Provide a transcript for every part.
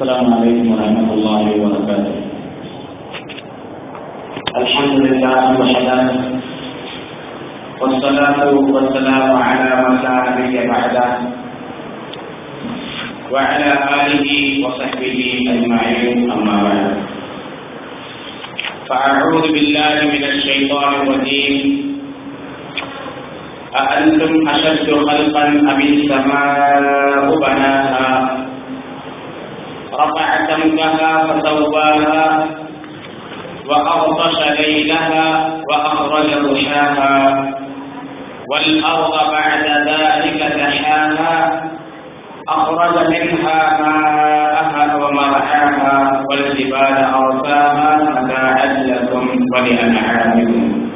السلام عليكم ورحمة الله وبركاته. الحمد لله وحده والصلاة والسلام على من لا نبي بعده وعلى آله وصحبه أجمعين أما بعد. فأعوذ بالله من الشيطان الرجيم. أأنتم أشد خلقا أم السماء بناها؟ رفع سمكها فسواها وأغطش ليلها وأخرج ضحاها والأرض بعد ذلك دحاها أخرج منها ماءها ومرعاها والجبال أرساها متاعا لكم ولأنعامكم.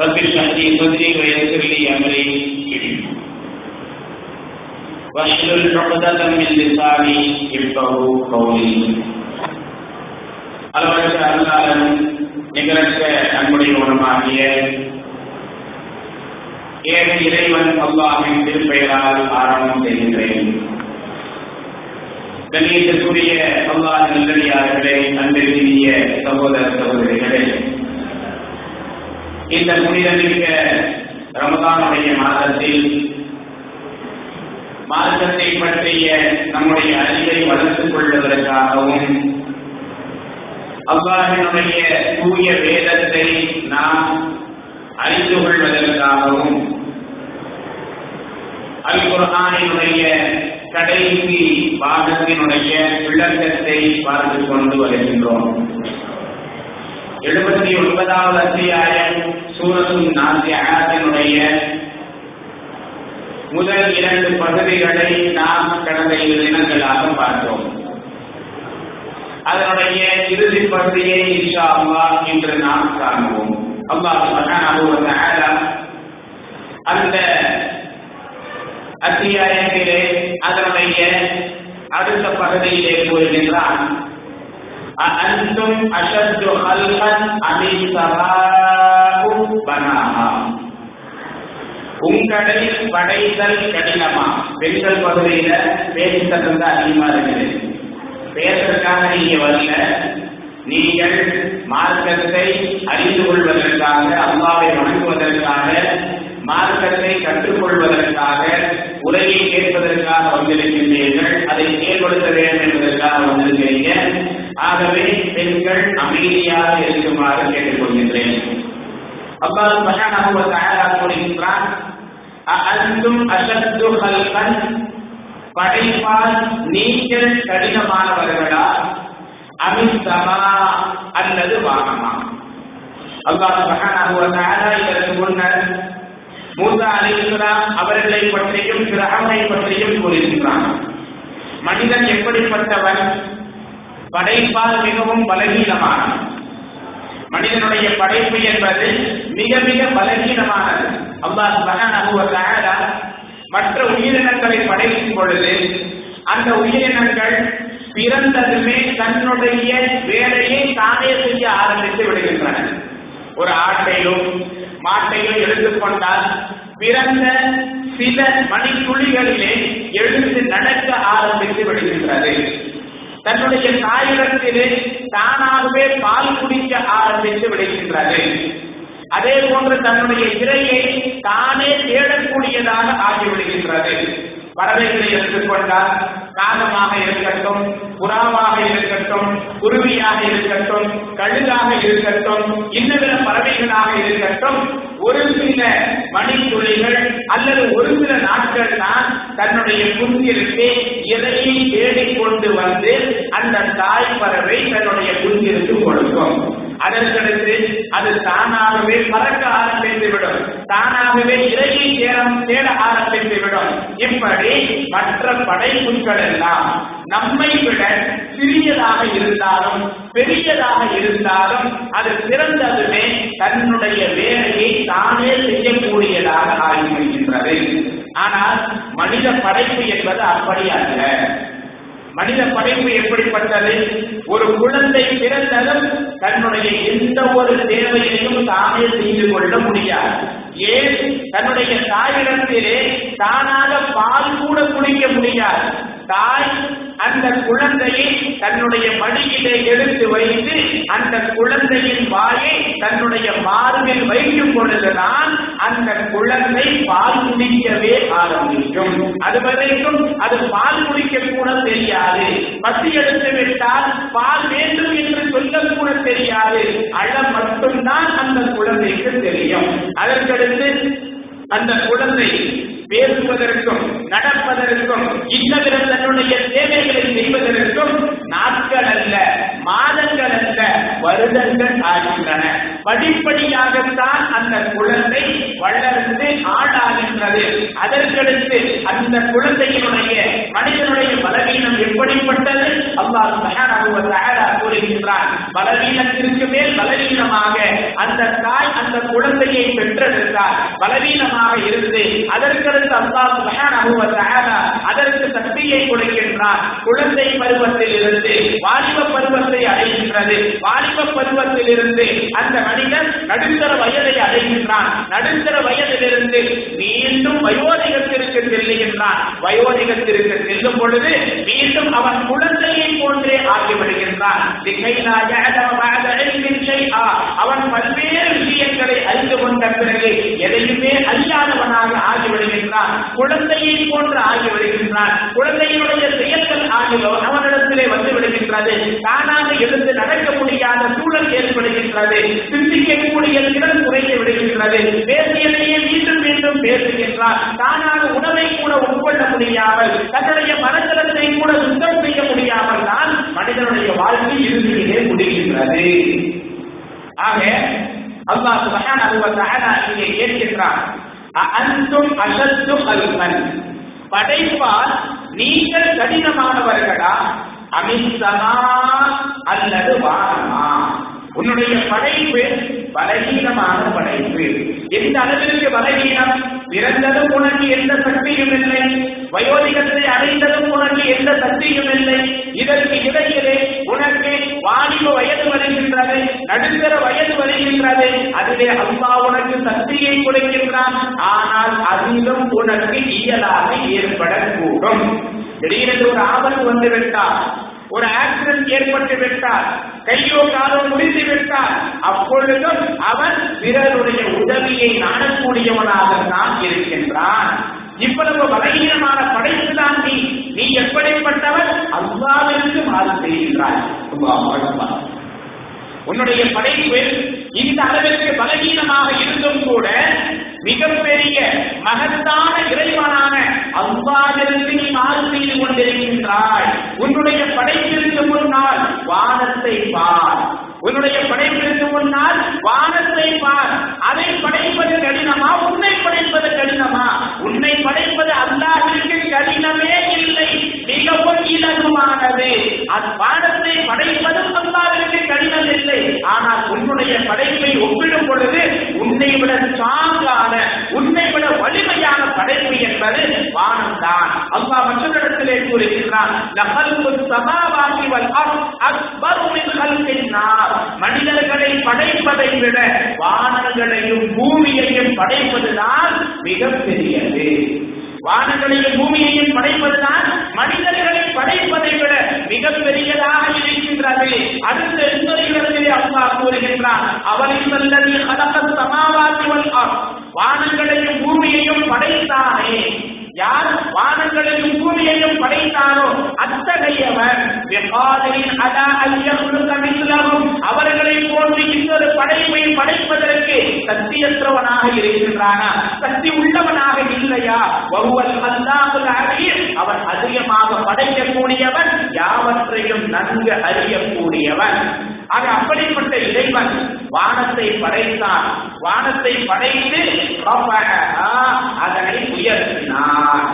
رب اشرح لي صدري ويسر لي أمري. واحلل عقدة من لساني يفقه قولي அளவற்ற அல்லாதன் நிகரற்ற அன்புடைய உணமாகிய ஏக இறைவன் அல்லாஹின் திருப்பெயரால் ஆரம்பம் செய்கின்றேன் கண்ணியத்திற்குரிய அல்லாஹ் நல்லடியார்களே அன்பிற்கினிய சகோதர சகோதரிகளே இந்த புனிதமிக்க ரமதானுடைய மாதத்தில் மார்க்கத்தை பற்றிய நம்முடைய அறிவை வளர்த்துக் கொள்வதற்காகவும் அவ்வாறினுடைய தூய வேதத்தை நாம் அறிந்து கொள்வதற்காகவும் அல் குர்ஆனினுடைய கடைசி பாகத்தினுடைய விளக்கத்தை பார்த்து கொண்டு வருகின்றோம். எழுபத்தி ஒன்பதாவது அத்தியாயம் சூரத்தும் நாசியாத்தினுடைய முதல் இரண்டு பகுதிகளை நாம் கடந்த இரு தினங்களாக பார்த்தோம். அதனுடைய இறுதி பகுதியை இஷா அல்லா என்று நாம் காணுவோம் அல்லாஹ் அந்த அத்தியாயத்திலே அதனுடைய அடுத்த பகுதியிலே கூறுகின்றான் அன்றும் அஷத்து ஹல்கன் அமி சமாஉ பனாஹா? உங்களை படைதல் கடினமா? பெண்கள் பகுதியில பேச்சு சட்டம் தான் அதிகமா இருக்குது. பேசுறதுக்காக நீங்க வரல. நீங்கள் மார்க்கத்தை அறிந்து கொள்வதற்காக அம்மாவை வணங்குவதற்காக மார்க்கத்தை கற்றுக்கொள்வதற்காக உலகை கேட்பதற்காக வந்திருக்கின்றீர்கள். அதை செயல்படுத்த வேண்டும் என்பதற்காக வந்திருக்கிறீங்க. ஆகவே பெண்கள் அமைதியாக இருக்குமாறு கேட்டுக்கொள்கின்றேன். அல்லாஹ் சுப்ஹானஹு வ தயாராக கூறுகின்றான் அஅன்தும் அசத்து ஹல்கன் படைப்பால் நீங்கள் கடினமானவர்களா? அமிசமா அல்லது வானமா? அல்லாஹ் சுப்ஹானஹு வ தஆலா இதற்கு முன்னர் மூசா அலைஹிஸ்ஸலாம் அவர்களை பற்றியும் ஃபிரௌனை பற்றியும் கூறுகின்றான் மனிதன் எப்படிப்பட்டவன்? படைப்பால் மிகவும் பலகீனமானவன் மனிதனுடைய படைப்பு என்பது மிக மிக பலகீனமானது. அல்லாஹ் சுப்ஹானஹு மற்ற உயிரினங்களை படைக்கும் பொழுது அந்த உயிரினங்கள் பிறந்ததுமே தன்னுடைய வேலையை தானே செய்ய ஆரம்பித்து விடுகின்றன. ஒரு ஆட்டையோ மாட்டையோ எடுத்துக்கொண்டால் பிறந்த சில மணித்துளிகளிலே எழுந்து நடக்க ஆரம்பித்து விடுகின்றது. தன்னுடைய தாயிடத்திலே தானாகவே பால் குடிக்க ஆரம்பித்து விடுகின்றது அதே போன்று தன்னுடைய இறையை தானே தேடக்கூடியதாக ஆகிவிடுகின்றது பறவைகளை எடுத்துக்கொண்டால் காகமாக இருக்கட்டும் புறாவாக இருக்கட்டும் குருவியாக இருக்கட்டும் கழுகாக இருக்கட்டும் இன்னவித பறவைகளாக இருக்கட்டும் ஒரு சில மணித்துளிகள் அல்லது ஒரு சில நாட்கள் தான் தன்னுடைய குஞ்சிற்கு இறையை தேடிக்கொண்டு வந்து அந்த தாய் பறவை தன்னுடைய குஞ்சிற்கு கொடுக்கும். அதற்கடுத்து அது தானாகவே பறக்க ஆரம்பித்து விடும் தானாகவே இறையை தேடம் தேட ஆரம்பித்து விடும் இப்படி மற்ற படைப்புகள் எல்லாம் நம்மை விட சிறியதாக இருந்தாலும் பெரியதாக இருந்தாலும் அது சிறந்ததுமே தன்னுடைய வேலையை தானே செய்யக்கூடியதாக ஆகிவிடுகின்றது ஆனால் மனித படைப்பு என்பது அப்படி அல்ல. மனித படைப்பு எப்படிப்பட்டது? ஒரு குழந்தை பிறந்ததும் தன்னுடைய எந்த ஒரு தேவையையும் தானே செய்து கொள்ள முடியாது. ஏன்? தன்னுடைய தாயிடத்திலே தானாக பால் கூட குடிக்க முடியாது. தாய் அந்த குழந்தையை தன்னுடைய மடியிலே எடுத்து வைத்து அந்த குழந்தையின் வாயை தன்னுடைய மார்பில் வைக்கும் பொழுதுதான் அந்த குழந்தை பால் குடிக்கவே ஆரம்பிக்கும். அது வரைக்கும் அது பால் குடிக்க கூட தெரியாது. பசி எடுத்து விட்டால் பால் வேண்டும் என்று சொல்ல கூட தெரியாது. அழ மட்டும்தான் அந்த குழந்தைக்கு தெரியும். அதற்கடுத்து அந்த குழந்தை பேசுவதற்கும் நடப்பதற்கும் இன்னவிடம் தன்னுடைய சேவைகளை செய்வதற்கும் நாட்கள் அல்ல மாதங்கள் அல்ல வருடங்கள் ஆகின்றன. படிப்படியாகத்தான் அந்த குழந்தை வளர்ந்து ஆளாகின்றது. அதற்கடுத்து அந்த குழந்தையினுடைய மனிதனுடைய பலவீனம் எப்படிப்பட்டது? அல்லாஹ் சுப்ஹானஹு வ கூறுகின்றான் பலவீனத்திற்கு மேல் பலவீனமாக அந்த தாய் அந்த குழந்தையை பெற்றெடுத்தார். பலவீனமாக இருந்து அதற்கு அல்லாஹ் சுப்ஹானஹு வ தஆலா அதற்கு சக்தியை கொடுக்கின்றான் குழந்தை பருவத்தில் இருந்து வாலிப பருவத்தை அடைகின்றது. வாலிப பருவத்தில் இருந்து அந்த மனிதன் நடுத்தர வயதை அடைகின்றான். நடுத்தர வயதிலிருந்து மீண்டும் வயோதிகத்திற்கு செல்லுகின்றான் வயோதிகத்திற்கு செல்லும் பொழுது மீண்டும் அவன் குழந்தையை போன்றே ஆகிவிடுகின்றான் அவன் பல்வேறு விஷயங்களை அறிந்து கொண்ட பிறகு எதையுமே அறியாதவனாக ஆகிவிடுகின்றான். குழந்தையை போன்று ஆகிவிடுகின்றான். குழந்தையினுடைய செயல்கள் ஆகியோ அவனிடத்திலே வந்து விடுகின்றது. தானாக எழுந்து நடக்க முடியாத சூழல் ஏற்படுகின்றது. சிந்திக்கக்கூடிய திறன் குறைந்து விடுகின்றது. பேசியதையே மீண்டும் மீண்டும் பேசுகின்றான். தானாக உணவை கூட உட்கொள்ள முடியாமல் தன்னுடைய மனத்தளத்தை கூட சுத்தம் செய்ய முடியாமல் தான் மனிதனுடைய வாழ்க்கை இறுதியிலே முடிகின்றது. ஆக அல்லாஹ் சுப்ஹானஹு வ தஆலா இங்கே ஏற்கின்றான் அன்தும் அசத்தும் அல்மன் படைப்பால் நீங்கள் கடினமானவர்களா? அமிசமா அல்லது வானமா? உன்னுடைய படைப்பு பலகீனமான படைப்பு. எந்த அளவிற்கு பலகீனம்? பிறந்ததும் உனக்கு எந்த சக்தியும் இல்லை. வயோதிகத்தை அடைந்ததும் உனக்கு எந்த சக்தியும் இல்லை. இதற்கு இடையிலே உனக்கு வாலிப வயது வருகின்றது நடுத்தர வயது வருகின்றது. அதிலே அம்மா உனக்கு சக்தியை கொடுக்கின்றான். ஆனால் அதிலும் உனக்கு இயலாக ஏற்படக்கூடும். திடீரென்று ஒரு ஆபத்து வந்துவிட்டால் ஒரு ஆக்சிடென்ட் ஏற்பட்டு விட்டால் கையோ காலோ முடிந்து விட்டால் அப்பொழுதும் அவன் பிறருடைய உதவியை நாடக்கூடியவனாகத்தான் இருக்கின்றான். இவ்வளவு பலகீனமான படைப்பு தான் நீ நீ எப்படிப்பட்டவன்? அல்லாவிற்கு மாறு செய்கின்றாய். உன்னுடைய படைப்பு இந்த அளவிற்கு பலகீனமாக இருந்தும் கூட மிகப்பெரிய மகத்தான இறைவனான அல்லாவிற்கு நீ மாறு செய்து கொண்டிருக்கின்றாய். உன்னுடைய படைப்பிற்கு முன்னால் வானத்தை பார். உன்னுடைய படைப்பிற்கு முன்னால் வானத்தை பார். அதை படைப்பது கடினமா? உன்னை படைப்பது கடினமா? உன்னை படைப்பது அல்லாஹிற்கு கடினமே இல்லை. மிகவும் இலகுமானது அது வானத்தை படைப்பதும் அல்லாவிற்கு கடினம் இல்லை. ஆனால் உன்னுடைய படைப்பை ஒப்பிடும் பொழுது உன்னை விட ஸ்ட்ராங்கான உன்னை விட வலிமையான படைப்பு என்பது வானம்தான். அல்லாஹ் மற்றொரு கூறுகின்றான் லஹல்கு ஸமாவாதி வல் அக்பர் அக்பரு மின் ஹல்கின் நார். மனிதர்களை படைப்பதை விட வானங்களையும் பூமியையும் படைப்பதுதான் மிகப்பெரியது. வானங்களையும் பூமியையும் படைப்பதுதான் மனிதர்களை படைப்பதை விட மிகப்பெரியதாக இருக்கின்றது. அடுத்த இன்னொரு இடத்திலே அல்லாஹ் கூறுகின்றான் அவரின் வல்லதி கலக்க வானங்களையும் பூமியையும் படைத்தானே யார் வானங்களையும் பூமியையும் படைத்தாரோ அத்தகையவர் அவர்களை போன்று இன்னொரு படைப்பை படைப்பதற்கு சக்தியற்றவனாக இருக்கின்றானா? சக்தி உள்ளவனாக இல்லையா? ஒவ்வொரு அல்லாஹுல் அலீம். அவன் அதிகமாக படைக்கக்கூடியவன் யாவற்றையும் நன்கு அறியக்கூடியவன் அது அப்படிப்பட்ட இறைவன் வானத்தை படைத்தான். வானத்தை படைத்து அதனை உயர்த்தினான்.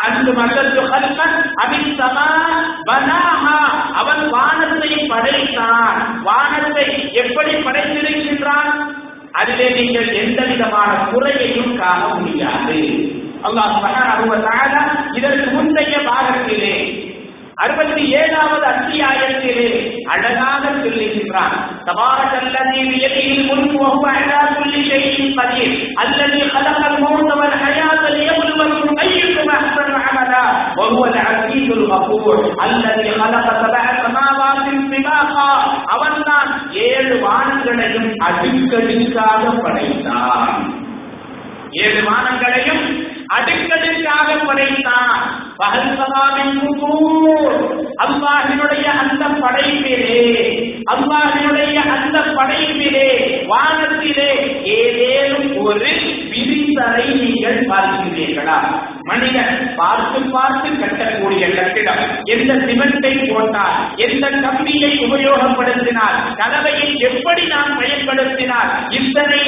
அன்று மல்லத்து கல்வன் அபின் சமா பனாஹா அவன் வானத்தை படைத்தான். வானத்தை எப்படி படைத்திருக்கின்றான்? அதிலே நீங்கள் எந்த விதமான குறையையும் காண முடியாது. அல்லாஹ் சுப்ஹானஹு வ தஆலா இதற்கு முந்தைய பாகத்திலே அறுபத்தி ஏழாவது அத்தியாயத்திலே அழகாக சொல்லுகின்றான். தபாரக்கல்லதி வியதியில் முன்பு அழகா சொல்லி செய்யும் பதில் அல்லது கலங்கள் மூத்தவர் ஹயாத்தில் எவ்வளவு கையில் அசன் அமலா ஒவ்வொரு அசீதுல் கபூர் அல்லது கலக சபா சமாவாசின் சிவாகா அவன்தான் ஏழு வானங்களையும் அடுக்கடுக்காக படைத்தான். ஏழு வானங்களையும் அடுக்கடுக்காக படைத்தான். பகல் அல்லாஹினுடைய அந்த படைப்பிலே அல்லாஹினுடைய அந்த படைப்பிலே வானத்திலே ஏதேனும் ஒரு விரிசலை நீங்கள் பார்க்கிறீர்களா? மனிதன் பார்த்து பார்த்து கட்டக்கூடிய கட்டிடம். எந்த சிமெண்டை போட்டால் எந்த கம்பியை உபயோகப்படுத்தினால் கலவையை எப்படி நான் பயன்படுத்தினால் இத்தனை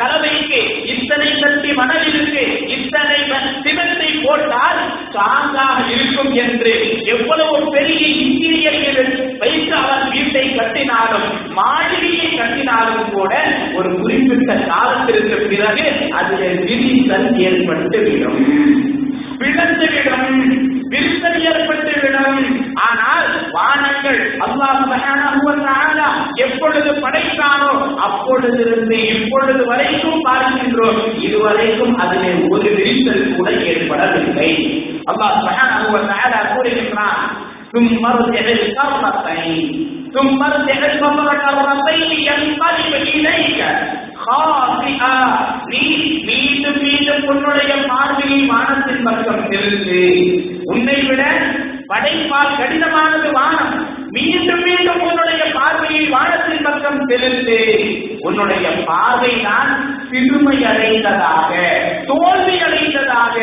கலவைக்கு இத்தனை சக்தி மணலிற்கு இத்தனை சிமெண்டை போட்டால் ஸ்ட்ராங்காக இருக்கும் என்று எவ்வளவு பெரிய இன்ஜினியர்கள் வைத்து அவர் வீட்டை கட்டினாலும் மாதிரியை கட்டினாலும் கூட ஒரு குறிப்பிட்ட காலத்திற்கு பிறகு அதில் விரிசல் ஏற்பட்டுவிடும் விழுந்துவிடும் விரிசல் ஏற்பட்டுவிடும் ஆனால் வானங்கள் அல்லாஹ் சுப்ஹானஹு வ தஆலா எப்பொழுது படைத்தானோ அப்பொழுதிருந்து இப்பொழுது வரைக்கும் பார்க்கின்றோம் இதுவரைக்கும் அதிலே ஒரு விரிசல் கூட ஏற்படவில்லை அல்லாஹ் சுப்ஹானஹு வ தஆலா கூறுகின்றான் ثم ارجع الكرتين ثم ارجع البصر كرتين ينقلب اليك خاطئا நீ மீண்டும் மீண்டும் உன்னுடைய பார்வையை வானத்தின் பக்கம் செலுத்து. உன்னை விட படைப்பால் கடினமானது வானம். மீண்டும் மீண்டும் உன்னுடைய பார்வையை வானத்தின் பக்கம் செலுத்து. உன்னுடைய பார்வை தான் சிறுமை அடைந்ததாக தோல்வி அடைந்ததாக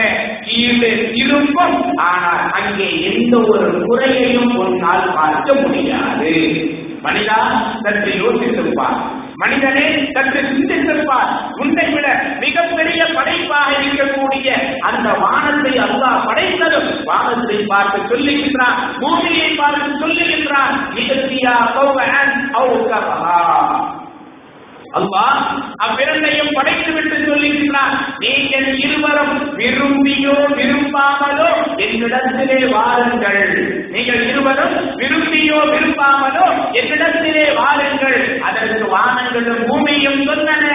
கீழே இருக்கும் ஆனால் அங்கே எந்த ஒரு குறையையும் உன்னால் பார்க்க முடியாது. மனிதா சற்று யோசித்திருப்பார் மனிதனே சற்று சிந்தித்திருப்பார். உன்னை விட மிகப்பெரிய படைப்பாக இருக்கக்கூடிய அந்த வானத்தை அல்லாஹ் படைத்ததும் வானத்தை பார்த்து சொல்லுகின்றான். பூமியை பார்த்து சொல்லுகின்றான். நிகழ்த்தியா கௌவன் அவுகபஹா அல்லாஹ் அவ்விரண்டையும் படைத்துவிட்டு சொல்லுகின்றான் நீங்கள் இருவரும் விரும்பியோ விரும்பாமலோ என்னிடத்திலே வாருங்கள். நீங்கள் இருவரும் விரும்பியோ விரும்பாமலோ என்னிடத்திலே வாருங்கள். அதற்கு வானங்களும் பூமியும் சொன்னன.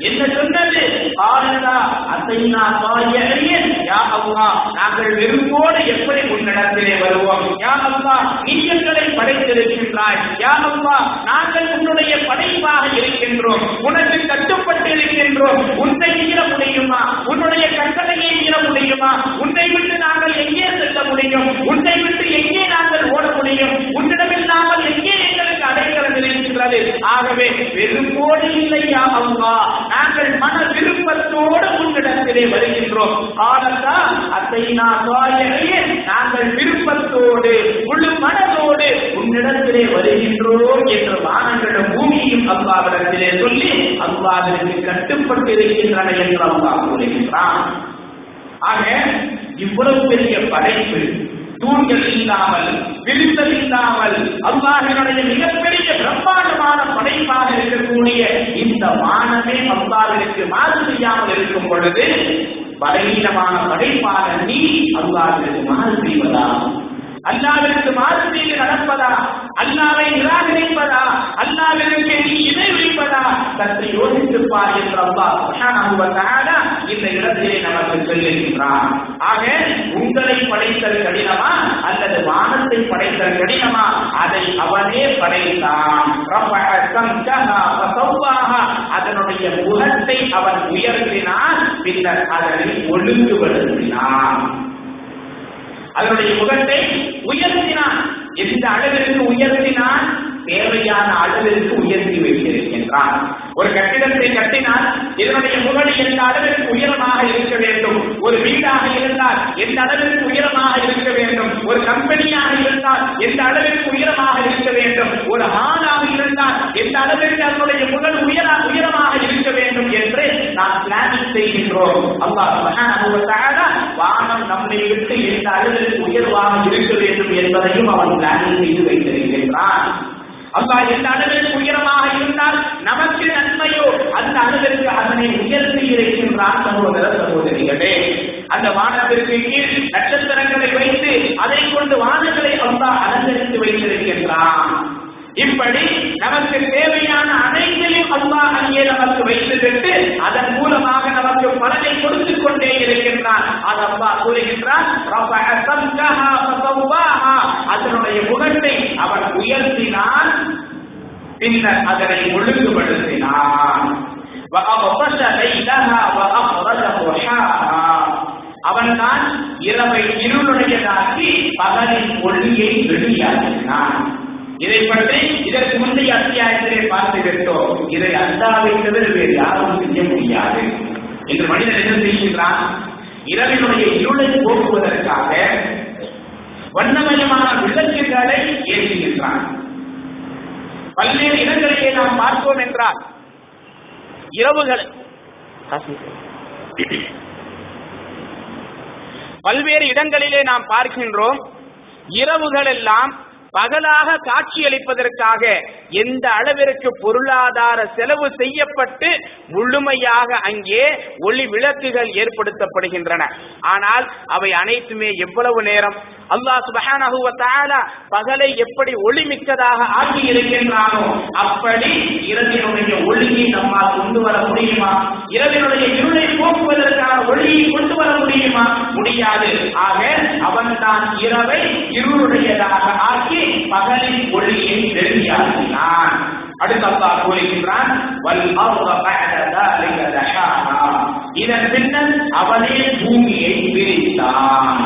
என்ன சொன்னது? ஆனதா அசைனா சாயறியன் யா அல்லாஹ் நாங்கள் வெறுப்போடு எப்படி உன்னிடத்திலே வருவோம்? யா அல்லாஹ் நீங்களை படைத்திருக்கின்றாய். யா அல்லாஹ் நாங்கள் உன்னுடைய படைப்பாக இருக்கின்றோம். உனக்கு கட்டுப்பட்டு இருக்கின்றோம் உன்னை மீற முடியுமா? உன்னுடைய கட்டளையை மீற முடியுமா? உன்னை விட்டு நாங்கள் எங்கே செல்ல முடியும்? உன்னை விட்டு எங்கே நாங்கள் ஓட முடியும்? உன்னிடமில் நாங்கள் எங்கே எங்களுக்கு அடைக்கலம் இருக்கின்றது ஆகவே வெறுப்போடு இல்லையா அம்மா மன விருப்பத்தோடு உன்னிடத்திலே வருகின்றோம். ஆனந்தா அத்தைனா சுவாயனையே நாங்கள் விருப்பத்தோடு முழு மனதோடு உன்னிடத்திலே வருகின்றோம் என்று வானங்களும் பூமியும் அல்லாவிடத்திலே சொல்லி அல்லாவிற்கு கட்டுப்பட்டு இருக்கின்றன என்று அல்லாஹ் கூறுகின்றான் ஆக இவ்வளவு பெரிய படைப்பு தூண்கள் இல்லாமல் விரிசல் இல்லாமல் அல்லாஹினுடைய மிகப்பெரிய பிரம்மாண்டமான படைப்பாக இருக்கக்கூடிய இந்த வானமே அல்லாவிற்கு மாதிரியாமல் இருக்கும் பொழுது பலவீனமான படைப்பாக நீ அல்லாவிற்கு மாறு செய்வதாகும். அல்லாவிற்கு மாறு நடப்பதா? அல்லாவை நிராகரிப்பதா? அல்லாவிற்கு நீ இணை வைப்பதா சற்று யோசித்துப்பார் என்று அப்பா இந்த இடத்திலே நமக்கு சொல்லுகின்றான். ஆக உங்களை படைத்தல் கடினமா அல்லது வானத்தை படைத்தல் கடினமா? அதை அவனே படைத்தான். ரஃபஅ அதனுடைய முகத்தை அவன் உயர்த்தினான். பின்னர் அதனை ஒழுங்குபடுத்தினான் அதனுடைய முகத்தை உயர்த்தினான். எந்த அளவிற்கு உயர்த்தினான்? தேவையான அளவிற்கு உயர்த்தி வைத்திருக்கின்றான். ஒரு கட்டிடத்தை கட்டினால் இதனுடைய முகடு எந்த அளவிற்கு உயரமாக இருக்க வேண்டும்? ஒரு வீடாக இருந்தால் எந்த அளவிற்கு உயரமாக இருக்க வேண்டும்? ஒரு கம்பெனியாக இருந்தால் எந்த அளவிற்கு உயரமாக இருக்க வேண்டும்? ஒரு ஆணாக இருந்தால் எந்த அளவிற்கு அதனுடைய முகடு உயர உயரமாக இருக்க வேண்டும் என்று நாம் பிளானிங் செய்கின்றோம். அல்லாஹ் சுப்ஹானஹு வானம் நம்மை விட்டு எந்த அளவிற்கு உயர்வாக இருக்க வேண்டும் என்பதையும் அவன் பிளானிங் செய்து வைத்திருக்கின்றான். அல்லாஹ் எந்த அளவிற்கு உயரமாக இருந்தால் நமக்கு நன்மையோ? அந்த அளவிற்கு அதனை உயர்த்தி இருக்கின்றான் சகோதர சகோதரிகளே அந்த வானத்திற்கு கீழ் நட்சத்திரங்களை வைத்து அதை கொண்டு வானங்களை அல்லாஹ் அலங்கரித்து வைத்திருக்கின்றான். இப்படி நமக்கு தேவையான அனைத்தையும் அல்லாஹ் அங்கே நமக்கு வைத்துவிட்டு அதன் மூலமாக நமக்கு பலனை கொடுத்துக் கொண்டே இருக்கின்றான் அது அல்லாஹ் கூறுகின்றான் "ரஃபஅ சம்கஹா ஃபஸவ்வாஹா." அதனுடைய முகத்தை அவன் உயர்த்தினான் பின்னர் அதனை ஒழுங்குபடுத்தினான். அவன் தான் இரவை இருளுடையதாக்கி பகலின் ஒளியை வெளியாக்கினான். இதை பற்றி இதற்கு முந்தைய அத்தியாயத்திலே பார்த்து விட்டோம் இதை அல்லாவை தவிர வேறு யாரும் செய்ய முடியாது. என்று மனிதன் என்ன செய்கின்றான்? இரவினுடைய இருளை போக்குவதற்காக வண்ணமயமான விளக்குகளை ஏற்றுகின்றான் பல்வேறு இடங்களிலே நாம் பார்த்தோம் என்றால் இரவுகள். பல்வேறு இடங்களிலே நாம் பார்க்கின்றோம் இரவுகள் எல்லாம் பகலாக காட்சியளிப்பதற்காக எந்த அளவிற்கு பொருளாதார செலவு செய்யப்பட்டு முழுமையாக அங்கே ஒளி விளக்குகள் ஏற்படுத்தப்படுகின்றன. ஆனால் அவை அனைத்துமே எவ்வளவு நேரம்? அல்லாஹ் சுபஹானஹு வ தஆலா பகலை எப்படி ஒளி மிக்கதாக ஆக்கி இருக்கின்றானோ அப்படி இரவினுடைய ஒளியை நம்மால் கொண்டு வர முடியுமா இரவினுடைய இருளை போக்குவதற்கான ஒளியை கொண்டு வர முடியுமா முடியாது ஆக அவன் தான் இரவை இருளுடையதாக ஆக்கி பகலின் ஒளியை வெளியாக்கினான் அடுத்த அல்லாஹ் கூறுகின்றான் வல் அர்த பஅத ذلك دحاها இதன் பின்னர் அவனே பூமியை விரித்தான்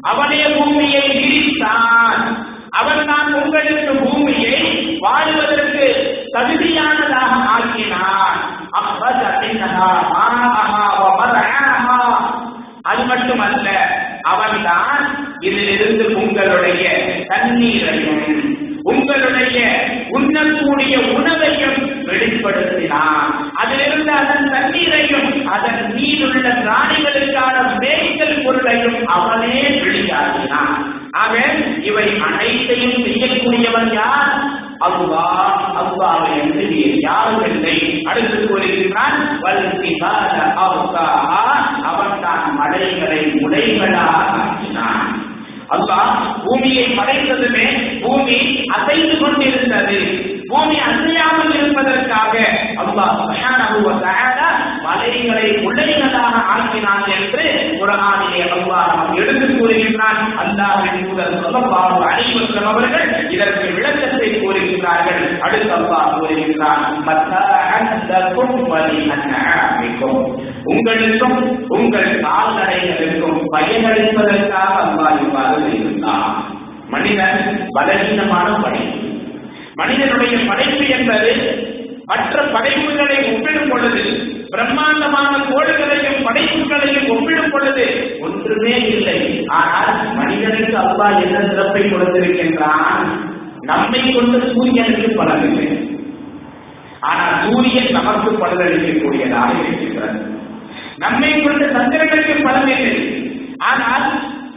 அவனே பூமியை விரித்தான். அவன் தான் உங்களுக்கு பூமியை வாழ்வதற்கு தகுதியானதாக ஆக்கினான். அது மட்டுமல்ல அவன்தான் இதிலிருந்து உங்களுடைய தண்ணீரையும் உங்களுடைய உண்ணக்கூடிய உணவையும் வெளிப்படுத்தினான். அதிலிருந்து அதன் தண்ணீரையும் அதன் மீதுள்ள பிராணிகளுக்கான மேய்த்தல் பொருளையும் அவனே ஆக இவை அனைத்தையும் செய்யக்கூடியவன் யார்? அல்லாஹ் அல்லாஹ்வை என்று யாரும் இல்லை. அடுத்து கூறுகின்றான் வல்கிபால அவ்சாஹா அவன் தான் மலைகளை முளைகளாக ஆக்கினான். அல்லாஹ் பூமியை படைத்ததுமே பூமி அசைந்து கொண்டிருந்தது. பூமி அசையாமல் இருப்பதற்காக அல்லாஹ் மலைகளை முளைகளாக ஆக்கினான் என்று குர்ஆனிலே அல்லாஹ் நமக்கு எடுத்து கூறுகின்றான். அல்லாஹின் மூலம் சொல்லப்பாடு அலைஹி அவர்கள் இதற்கு விளக்கத்தை கூறுகின்றார்கள். அடுத்த அல்லாஹ் கூறுகின்றான் உங்களுக்கும் உங்கள் கால்நடைகளுக்கும் பயனளிப்பதற்காக அல்லாஹ் இவ்வாறு செய்கின்றான் மனிதன் பலவீனமான பணி. மனிதனுடைய படைப்பு என்பது மற்ற படைப்புகளை ஒப்பிடும் பொழுது பிரம்மாண்டமான கோடுகளையும் படைப்புகளையும் ஒப்பிடும் பொழுது ஒன்றுமே இல்லை. ஆனால் மனிதனுக்கு அல்லாஹ் என்ன சிறப்பை கொடுத்திருக்கின்றான்? நம்மை கொண்டு சூரியனுக்கு பலனில்லை ஆனால் சூரியன் நமக்கு பலனளிக்கக்கூடியதாக இருக்கின்றது நம்மை கொண்டு சந்திரனுக்கு பலனில்லை ஆனால்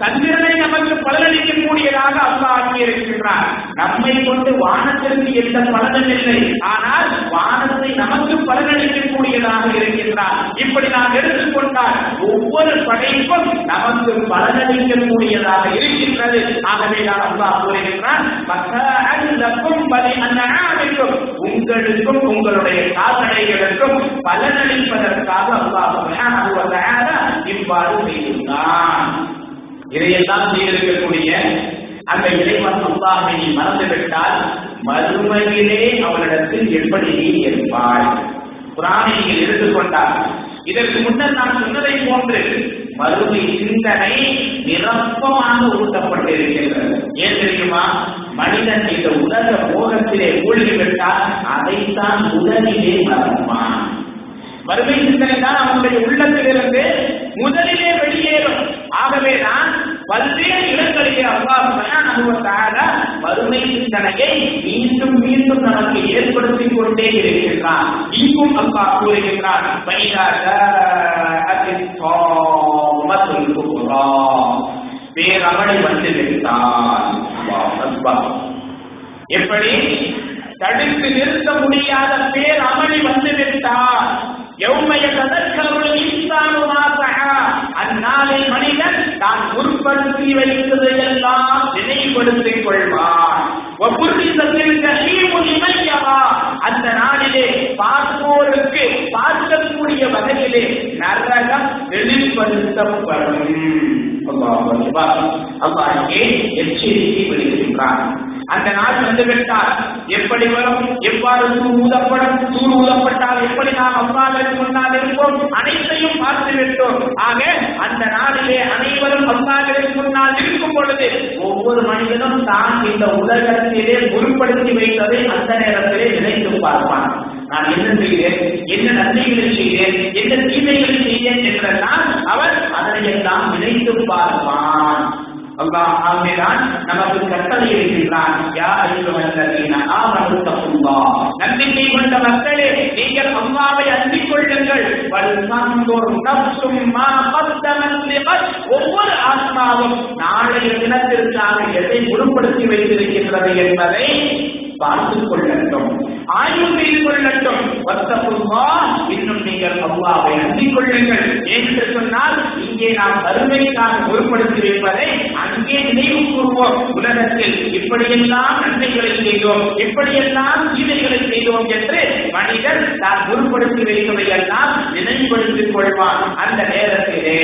சந்திரனை நமக்கு பலனளிக்கக்கூடியதாக அல்லாஹ் ஆக்கியிருக்கின்றார் நம்மை கொண்டு வானத்திற்கு எந்த பலனும் இல்லை. ஆனால் வானத்தை நமக்கு பலனளிக்கக்கூடியதாக இருக்கின்றார். இப்படி நாம் எடுத்துக்கொண்டால் ஒவ்வொரு படைப்பும் நமக்கு பலனளிக்கக்கூடியதாக இருக்கின்றது. ஆகவே நான் அல்லாஹ் கூறுகின்றான் உங்களுக்கும் உங்களுடைய கால்நடைகளுக்கும் பலனளிப்பதற்காக அல்லாஹ் இவ்வாறு செய்துள்ளான். இதையெல்லாம் செய்திருக்கக்கூடிய அந்த இறைவன் அல்லாஹை நீ மறந்துவிட்டால் மறுமையிலே அவளிடத்தில் எப்படி நீ இருப்பாய்? குரானை நீங்கள் எடுத்துக்கொண்டார் இதற்கு முன்னர் நான் சொன்னதை போன்று மறுமை சிந்தனை நிரப்பமாக ஊட்டப்பட்டிருக்கின்றது. ஏன் தெரியுமா? மனிதன் இந்த உலக மோகத்திலே மூழ்கிவிட்டால் அதைத்தான் முதலிலே மறப்பான். மறுமை சிந்தனை தான் அவனுடைய உள்ளத்திலிருந்து முதலிலே வெளியேறும். ஆகவே தான் பல்வேறு இடங்களிலே அல்லாஹ் வறுமை வ சிந்தனையை மீண்டும் மீண்டும் நமக்கு ஏற்படுத்திக் கொண்டே இருக்கின்றான். இங்கும் அல்லாஹ் கூறுகின்றான் பைதா பேரவளை வந்து நிறுத்தான் எப்படி? தடுத்து நிறுத்த முடியாத பேர் அமளி வந்து விட்டார் எவ்மைய ததற்கருள் இன்சானுமாக அந்நாளில் மனிதன் தான் உற்பத்தி வைத்ததையெல்லாம் நினைவுபடுத்திக் கொள்வான். அந்த நாளிலே பார்ப்போருக்கு பார்க்கக்கூடிய வகையிலே நரகம் வெளிப்படுத்தப்படும். அல்லாஹ் அப்பா எச்சரிக்கை விடுகின்றான் அந்த நாள் வந்துவிட்டால் எப்படி வரும்? எவ்வாறு தூர் ஊதப்படும்? தூர் ஊதப்பட்டால் எப்படி நாம் அல்லாவிற்கு முன்னால் இருப்போம்? அனைத்தையும் பார்த்து விட்டோம் ஆக அந்த நாளிலே அனைவரும் அல்லாவிற்கு முன்னால் இருக்கும் பொழுது ஒவ்வொரு மனிதனும் தான் இந்த உலகத்திலே பொருட்படுத்தி வைத்ததை அந்த நேரத்திலே நினைத்து பார்ப்பான். நான் என்ன செய்கிறேன்? என்ன நன்மைகளை செய்கிறேன்? என்ன தீமைகளை செய்கிறேன் என்றெல்லாம் அவர் அதனையெல்லாம் நினைத்து பார்ப்பான். அல்லாஹ் ஆகவேதான் நமக்கு கட்டளை இருக்கின்றான் யா ஐயுவல்லதீன ஆமனு தக்குல்லாஹ் நம்பிக்கை கொண்ட மக்களே நீங்கள் அல்லாஹ்வை அண்டிக் கொள்ளுங்கள். வல் தன்துர் நஃப்சும் மா கத்தமத் ஒவ்வொரு ஆத்மாவும் நாளைய தினத்திற்காக எதை முழுப்படுத்தி வைத்திருக்கின்றது என்பதை பார்த்துக் கொள்ளட்டும் ஆய்வு செய்து கொள்ளட்டும். வத்தப்புல்லா இன்னும் நீங்கள் அல்லாவை அண்டிக் கொள்ளுங்கள் என்று சொன்னால் இங்கே நாம் வறுமைக்காக பொருட்படுத்தியிருப்பதை அங்கே நினைவு கூறுவோம். உலகத்தில் இப்படியெல்லாம் நன்மைகளை செய்தோம் இப்படியெல்லாம் தீமைகளை செய்தோம் என்று மனிதன் தான் பொருட்படுத்தி வைத்ததையெல்லாம் நினைவுபடுத்திக் கொள்வான் அந்த நேரத்திலே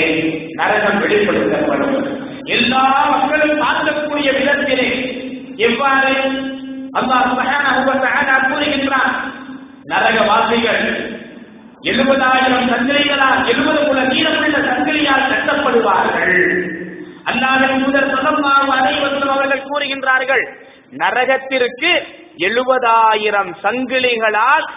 நரகம் வெளிப்படுத்தப்படும். எல்லா மக்களும் பார்க்கக்கூடிய விதத்திலே எவ்வாறு அல்லாஹ் கூறுகின்றான். நரகவாசிகள் எழுபதாயிரம் சங்கிலிகளால் எழுபது குல நீளமுள்ள சங்கிலியால் கட்டப்படுவார்கள். அல்லாஹின் முதல் சொல்லமாக அனைவரும் அவர்கள் கூறுகின்றார்கள் நரகத்திற்கு எழுபதாயிரம் சங்கிலிகளால்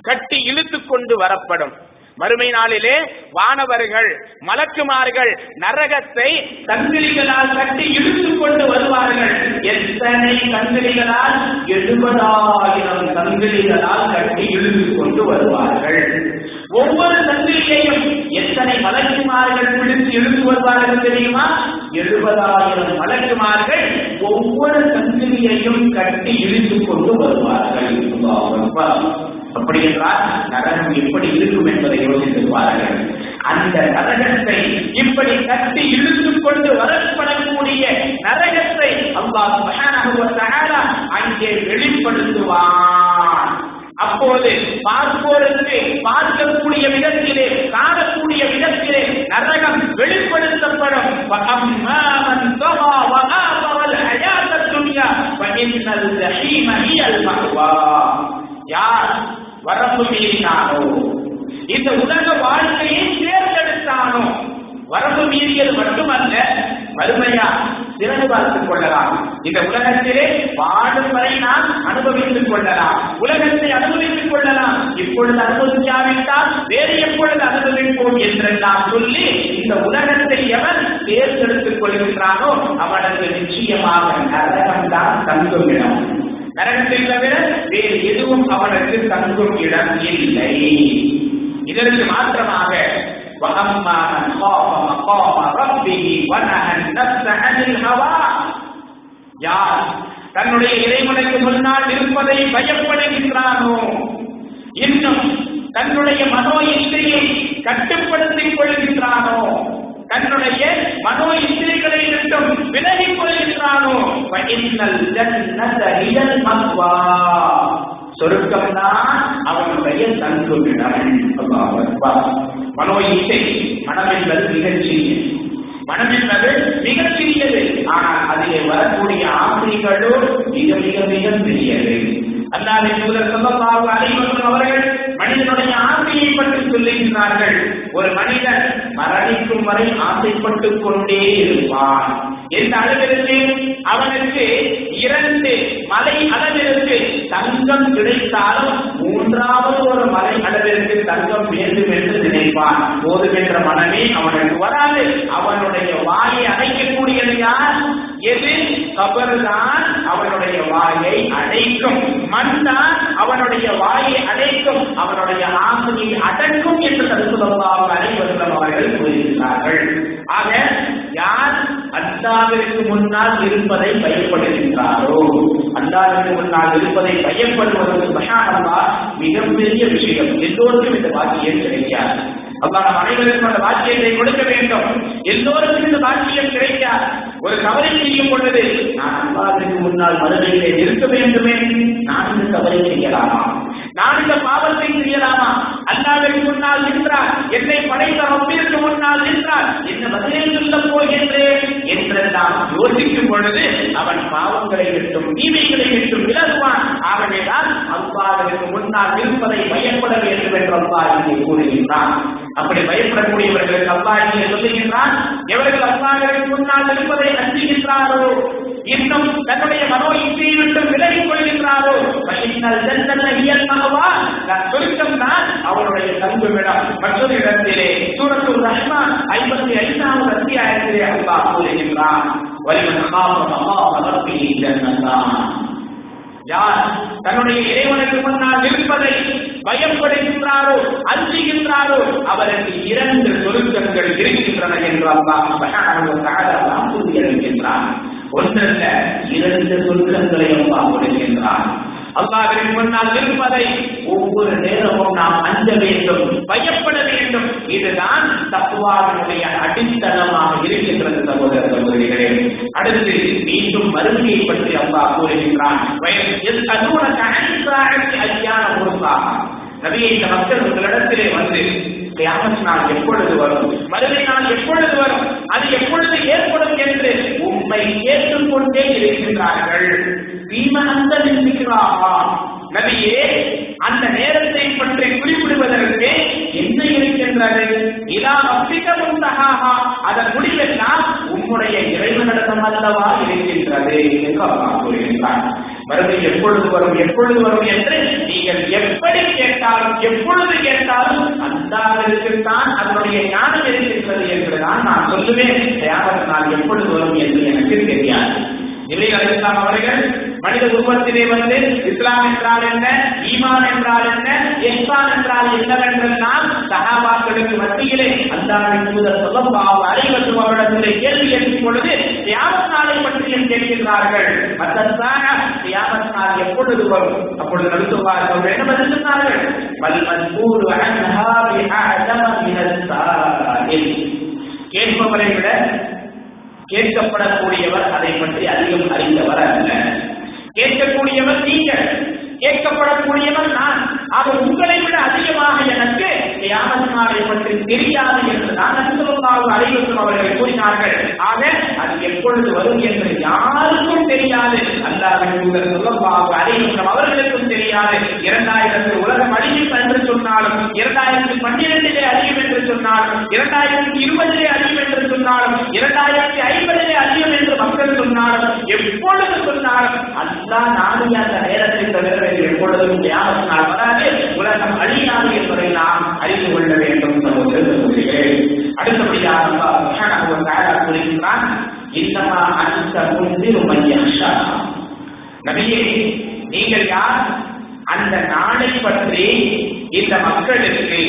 கட்டி இழுத்துக் கொண்டு வரப்படும். மறுமை நாளிலே வானவர்கள் மலக்குமார்கள் நரகத்தை சங்கிலிகளால் கட்டி இழுத்துக் கொண்டு வருவார்கள். எத்தனை சங்கிலிகளால் எழுபதாயிரம் சங்கிலிகளால் கட்டி இழுத்துக் கொண்டு வருவார்கள். ஒவ்வொரு சங்கிலியையும் எத்தனை மலக்குமார்கள் பிடித்து இழுத்து வருவார்கள் தெரியுமா? எழுபதாயிரம் மலக்குமார்கள் ஒவ்வொரு சங்கிலியையும் கட்டி இழுத்துக் கொண்டு வருவார்கள். அப்படி என்றால் நரகம் எப்படி இருக்கும் என்பதை யோசித்திருப்பார்கள் அந்த நரகத்தை இப்படி கட்டி இழுத்துக் கொண்டு வரப்படக்கூடிய நரகத்தை அல்லாஹ் மகானா அங்கே வெளிப்படுத்துவான். அப்போது பார்ப்போருக்கு பார்க்கக்கூடிய விதத்திலே காணக்கூடிய விதத்திலே நரகம் வெளிப்படுத்தப்படும். யார் வரம்பு மீறினானோ இந்த உலக வாழ்க்கையை தேர்ந்தெடுத்தானோ? வரம்பு மீறியது மட்டுமல்ல வறுமையா திறந்து பார்த்துக் கொள்ளலாம். இந்த உலகத்திலே வாழும் வரை நாம் அனுபவித்துக் கொள்ளலாம். உலகத்தை அனுபவித்துக் கொள்ளலாம். இப்பொழுது அனுபவிக்காவிட்டால் வேறு எப்பொழுது அனுபவிப்போம் என்றெல்லாம் சொல்லி இந்த உலகத்தை எவன் தேர்ந்தெடுத்துக் கொள்கின்றானோ அவனுக்கு நிச்சயமாக நரகம்தான் தான் நரகத்தை தவிர வேறு எதுவும் அவனுக்கு தங்கும் இடம் இல்லை இதற்கு மாற்றமாக وَأَمَّا مَنْ خَافَ مَقَامَ رَبِّهِ وَنَهَى النَّفْسَ عَنِ الْهَوَى யார் தன்னுடைய இறைவனுக்கு முன்னால் இருப்பதை பயப்படுகின்றானோ இன்னும் தன்னுடைய மனோ இச்சையை கட்டுப்படுத்திக் கொள்கின்றானோ தன்னுடைய மனோ இந்திரிகளை விட்டும் விலகிக் கொள்கின்றானோ ஃபஇன்னல் மக்வா சொருக்கம்தான் அவனுடைய தங்குமிடம். மனோ இசை மனம் என்பது மனமென்பது மனம் என்பது மிகச்சிறியது ஆனால் அதிலே வரக்கூடிய ஆசைகளோ மிக மிக மிக பெரியது. அல்லாஹ் தூதர் ஸல்லல்லாஹு அவர்கள் மனிதனுடைய ஆசையை பற்றி சொல்லுகின்றார்கள். ஒரு மனிதன் மரணிக்கும் வரை ஆசைப்பட்டுக் கொண்டே இருப்பான். எந்த அளவிற்கு? அவனுக்கு இரண்டு மலை அளவிற்கு தங்கம் கிடைத்தாலும் மூன்றாவது ஒரு மலை அளவிற்கு தங்கம் வேண்டும் என்று நினைப்பான். போதுமென்ற மனமே அவனுக்கு வராது. அவனுடைய வாயை அடைக்கக்கூடியது யார்? எது? கபருதான் அவனுடைய வாயை அடைக்கும். மண் தான் அவனுடைய வாயை அடைக்கும். அவனுடைய ஆசையை அடக்கும் என்று தடுத்துள்ளதாக அனைவரும் அவர்கள் கூறுகிறார்கள் ஆக யார் அல்லாவிற்கு முன்னால் இருப்பதை பயப்படுகின்றாரோ? அல்லாவிற்கு முன்னால் இருப்பதை பயப்படுவது மகானல்லா மிகப்பெரிய விஷயம். எல்லோருக்கும் இந்த வாக்கியம் கிடைக்காது? அல்லாஹ் அனைவருக்கும் அந்த வாக்கியத்தை கொடுக்க வேண்டும். எல்லோருக்கும் இந்த வாக்கியம் கிடைக்காது. ஒரு கவலை செய்யும் பொழுது நான் அல்லாவிற்கு முன்னால் மதுரையிலே நிறுத்த வேண்டுமே. நான் இந்த தவறை செய்யலாமா? நான் இந்த பாவத்தை செய்யலாமா? அல்லாவிற்கு முன்னால் நின்றார். என்னை படைத்த ரப்பிற்கு முன்னால் நின்றார். என்ன பதிலே சொல்ல போகின்றேன் நாம் யோசிக்கும் பொழுது அவன் பாவங்களை விட்டும் தீமைகளை விட்டும் விலகுவான். ஆகவேதான் அல்லாவிற்கு முன்னால் நிற்பதை பயப்பட வேண்டும் என்று அல்லா இங்கே கூறுகின்றான். அப்படி பயப்படக்கூடியவர்களுக்கு அல்லா இங்கே சொல்லுகின்றான். எவர்கள் அல்லாவிற்கு முன்னால் நிற்பதை அஞ்சுகின்றாரோ இன்னும் தன்னுடைய மனோ இச்சையை விட்டு விலகிக் கொள்கின்றாரோ? பையினால் ஜன்னல்ல இயல்பாகவா சுருக்கம் தான் அவருடைய தங்குமிடம். மற்றொரு இடத்திலே சூரத்து ரஹ்மான் ஐம்பத்தி ஐந்தாவது அத்தியாயத்திலே அல்லா கூறுகின்றான் வலிமன் காம மகாம ரப்பிஹி ஜன்னத்தான். யார் தன்னுடைய இறைவனுக்கு முன்னால் நிற்பதை பயப்படுகின்றாரோ அஞ்சுகின்றாரோ அவருக்கு இரண்டு சொருக்கங்கள் இருக்கின்றன என்று அல்லாஹ் சுப்ஹானஹு வ தஆலா கூறியிருக்கின்றார் ஒன்றல்ல இரண்டு சொர்க்கங்களை அல்லாஹ் கொடுக்கின்றான் அல்லாவிற்கு முன்னால் இருப்பதை ஒவ்வொரு நேரமும் நாம் அஞ்ச வேண்டும் பயப்பட வேண்டும். இதுதான் தத்துவாவினுடைய அடித்தளமாக இருக்கின்றது சகோதர சகோதரிகளே. அடுத்து மீண்டும் மருமையை பற்றி அல்லாஹ் கூறுகின்றான். ஐயான முருசாக நபியை இந்த மக்கள் உங்களிடத்திலே வந்து கியாமத் நாள் எப்பொழுது வரும்? மறுமை நாள் எப்பொழுது வரும்? அது எப்பொழுது ஏற்படும் என்று உண்மை கேட்டுக்கொண்டே இருக்கின்றார்கள். பீம இருக்கிறாரா நபியே அந்த நேரத்தை பற்றி குறிப்பிடுவதற்கு என்ன இருக்கின்றது? இதா அப்பிக்க முந்தகாகா அதன் முடிவெல்லாம் உம்முடைய இறைவனிடம் அல்லவா இருக்கின்றது என்று அல்லாஹ் கூறுகின்றார் மருந்து எப்பொழுது வரும் எப்பொழுது வரும் என்று நீங்கள் எப்படி கேட்டாலும் எப்பொழுது கேட்டாலும் அல்லாவிற்கு தான் அதனுடைய ஞானம் இருக்கின்றது என்றுதான் நான் சொல்லுவேன். தியாகத் எப்பொழுது வரும் என்று எனக்கு தெரியாது. நிலை அலிஸ்லாம் அவர்கள் மனித உருவத்திலே வந்து இஸ்லாம் என்றால் என்ன? ஈமான் என்றால் என்ன? இஸ்லாம் என்றால் என்னவென்றெல்லாம் சகாபாக்களுக்கு மத்தியிலே அல்லாவின் தூதர் சொல்லப்பாவ அறிவற்றும் அவரிடத்திலே கேள்வி எழுப்பும் பொழுது தியாபத் நாளை பற்றியும் கேட்கின்றார்கள்? மத்தத்தாக தியாபத் நாள் எப்பொழுது வரும்? அப்பொழுது நடுத்துவார் அவர் என்ன பதில் சொன்னார்கள்? பல் மஸ்பூர் அன்ஹா பிஅஅதம மினஸ் கேட்பவரை விட கேட்கப்படக்கூடியவர் அதை பற்றி அதிகம் அறிந்தவர் அல்ல. கேட்கக்கூடியவர் நீங்கள் கேட்கப்படக்கூடியவர் நான். ஆக உங்களை விட அதிகமாக எனக்கு யாமத்தினாரை பற்றி தெரியாது என்று நான் அன்புமாக அறிவிக்கும் அவர்கள் கூறினார்கள். ஆக அது எப்பொழுது வரும் என்று யாருக்கும் தெரியாது. அந்த உங்கள் சொல்லமாக அறிவிக்கும் அவர்களுக்கும் தெரியாது. இரண்டாயிரத்து உலகம் அழியும் என்று சொன்னாலும் இரண்டாயிரத்து பன்னிரண்டிலே அழியும் என்று சொன்னாலும் இரண்டாயிரத்தி இருபதிலே அழியும் என்று சொன்னாலும் இரண்டாயிரத்தி ஐம்பதிலே அழியும் மக்கள் சொன்னாலும் எப்பொழுது சொன்னாலும் அல்லா நாளைய அந்த நேரத்தை தவிர வேறு எப்பொழுதும் தியாகத்தினால் வராது உலகம் அழியாது என்பதை நாம் அறிந்து கொள்ள வேண்டும் அடுத்தபடியாக கூறுகின்றான் இன்னமா அந்த முந்திரு மையஷா நபியே நீங்கள் யார்? அந்த நாளை பற்றி இந்த மக்களுக்கு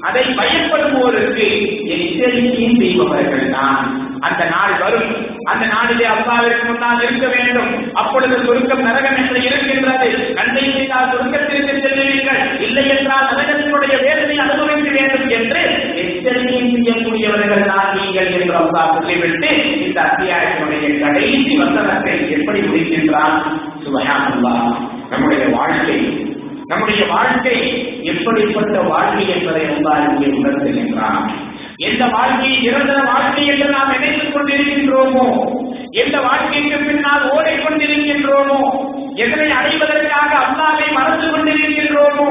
அதை பயப்படுவோருக்கு எச்சரிக்கையும் செய்பவர்கள் தான் அந்த நாள் வரும். அந்த நாளிலே அல்லாவிற்கு முன்னால் இருக்க வேண்டும். அப்பொழுது சுருக்கம் நரகம் என்று இருக்கின்றது. கண்டை செய்தால் சுருக்கத்திற்கு செல்லுவீர்கள். இல்லை என்றால் நரகத்தினுடைய வேதனை அனுபவிக்க வேண்டும் என்று எச்சரிக்கை செய்யக்கூடியவர்கள் தான் நீங்கள் என்று அல்லா சொல்லிவிட்டு இந்த அத்தியாயத்தினுடைய கடைசி வசனத்தை எப்படி முடிக்கின்றான்? சுவையானல்லா நம்முடைய வாழ்க்கை. நம்முடைய வாழ்க்கை எப்படிப்பட்ட வாழ்க்கை என்பதை அல்லா இங்கே உணர்த்துகின்றான். எந்த வாழ்க்கையை நிரந்தர வாழ்க்கை என்று நாம் நினைத்துக் கொண்டிருக்கின்றோமோ? எந்த வாழ்க்கைக்கு பின்னால் ஓடிக்கொண்டிருக்கின்றோமோ எதனை அடைவதற்காக அல்லாவை மறந்து கொண்டிருக்கின்றோமோ?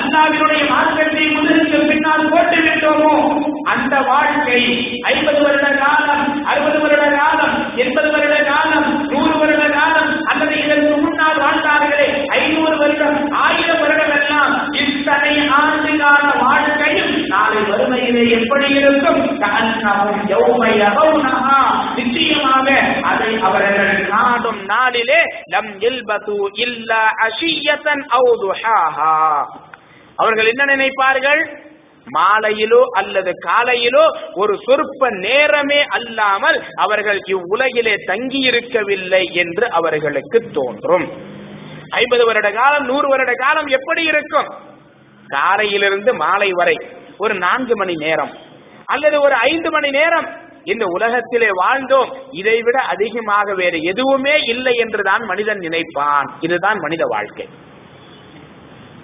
அல்லாவினுடைய மார்க்கத்தை முதலுக்கு பின்னால் போட்டு விட்டோமோ? அந்த வாழ்க்கை ஐம்பது வருட காலம் அறுபது வருட காலம் எண்பது வருட காலம் நூறு வருட காலம் அல்லது இதற்கு முன்னால் வாழ்ந்தார்களே ஐநூறு வருடம் ஆயிரம் வருடம் எல்லாம் இத்தனை ஆண்டு கால வாழ்க்கையும் நாளை வறுமையிலே எப்படி இருக்கும்? நிச்சயமாக அதை அவர்கள் நாடும் நாளிலே நம் இல்பது இல்ல அஷியத்தன் அவு அவர்கள் என்ன நினைப்பார்கள்? மாலையிலோ அல்லது காலையிலோ ஒரு சொற்ப நேரமே அல்லாமல் அவர்கள் இவ்வுலகிலே தங்கியிருக்கவில்லை என்று அவர்களுக்கு தோன்றும். ஐம்பது வருட காலம் நூறு வருட காலம் எப்படி இருக்கும்? காலையிலிருந்து மாலை வரை ஒரு நான்கு மணி நேரம் அல்லது ஒரு ஐந்து மணி நேரம் இந்த உலகத்திலே வாழ்ந்தோம். இதைவிட அதிகமாக வேறு எதுவுமே இல்லை என்றுதான் மனிதன் நினைப்பான். இதுதான் மனித வாழ்க்கை.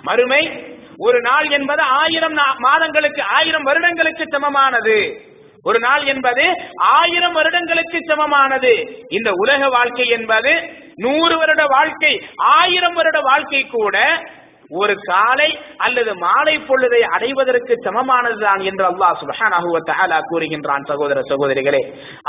மறுமை ஒரு நாள் என்பது ஆயிரம் நா- மாதங்களுக்கு ஆயிரம் வருடங்களுக்கு சமமானது. ஒரு நாள் என்பது ஆயிரம் வருடங்களுக்கு சமமானது. இந்த உலக வாழ்க்கை என்பது நூறு வருட வாழ்க்கை ஆயிரம் வருட வாழ்க்கை கூட ஒரு காலை அல்லது மாலை பொழுதை அடைவதற்கு சமமானதுதான் என்று அல்லாஹ் சுபஹானஹு வ தஆலா கூறுகின்றான் சகோதர சகோதரிகளே.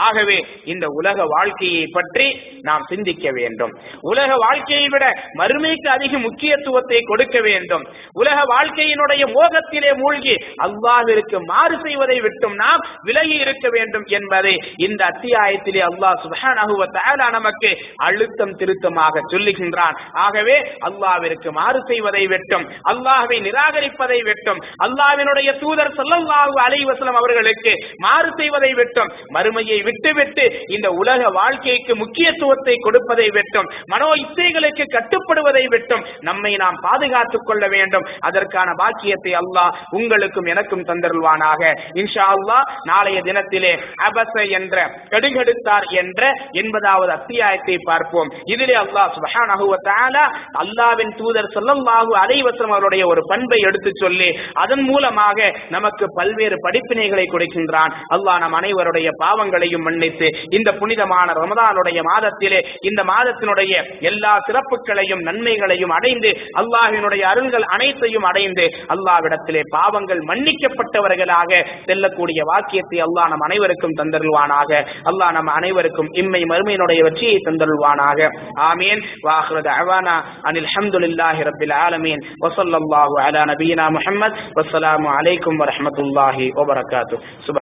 ஆகவே இந்த உலக வாழ்க்கையை பற்றி நாம் சிந்திக்க வேண்டும். உலக வாழ்க்கையை விட மறுமைக்கு அதிக முக்கியத்துவத்தை கொடுக்க வேண்டும். உலக வாழ்க்கையினுடைய மோகத்திலே மூழ்கி அல்லாஹ்விற்கு மாறு செய்வதை விட்டும் நாம் விலகி இருக்க வேண்டும் என்பதை இந்த அத்தியாயத்திலே அல்லாஹ் சுபஹானஹு வ தஆலா நமக்கு அழுத்தம் திருத்தமாக சொல்லுகின்றான். ஆகவே அல்லாஹ்விற்கு மாறு செய்வதை வெட்டும். அல்லாஹ்வை நிராகரிப்பதை வெட்டும். அல்லாவினுடைய தூதர் ஸல்லல்லாஹு அலைஹி அவர்களுக்கு மாறு செய்வதை வெட்டும். மறுமையை விட்டுவிட்டு இந்த உலக வாழ்க்கைக்கு முக்கியத்துவத்தை கொடுப்பதை வெட்டும். மனோ இச்சைகளுக்கு கட்டுப்படுவதை வெட்டும். நம்மை நாம் பாதுகாத்துக் கொள்ள வேண்டும். அதற்கான பாக்கியத்தை அல்லாஹ் உங்களுக்கும் எனக்கும் தந்தருள்வானாக. இன்ஷா அல்லாஹ் நாளைய தினத்திலே அபச என்ற கடுகெடுத்தார் என்ற எண்பதாவது அத்தியாயத்தை பார்ப்போம். இதிலே அல்லாஹ் சுபஹானஹு வ தஆலா அல்லாஹ்வின் தூதர் ஸல்லல்லாஹு அலைவசம் அவருடைய ஒரு பண்பை எடுத்து சொல்லி அதன் மூலமாக நமக்கு பல்வேறு படிப்பினைகளை கொடுக்கின்றான். அல்லாஹ் நம் அனைவருடைய பாவங்களையும் மன்னித்து இந்த புனிதமான ரமதானுடைய மாதத்திலே இந்த மாதத்தினுடைய எல்லா சிறப்புகளையும் நன்மைகளையும் அடைந்து அல்லாஹினுடைய அருள்கள் அனைத்தையும் அடைந்து அல்லாவிடத்திலே பாவங்கள் மன்னிக்கப்பட்டவர்களாக செல்லக்கூடிய வாக்கியத்தை அல்லாஹ் நம் அனைவருக்கும் தந்தருள்வானாக. அல்லாஹ் நம் அனைவருக்கும் இம்மை மறுமையினுடைய வெற்றியை தந்தருள்வானாக. ஆமீன். வாஹ்ரத் அவானா அனில் العالمين. وصلى الله على نبينا محمد. والسلام عليكم ورحمة الله وبركاته.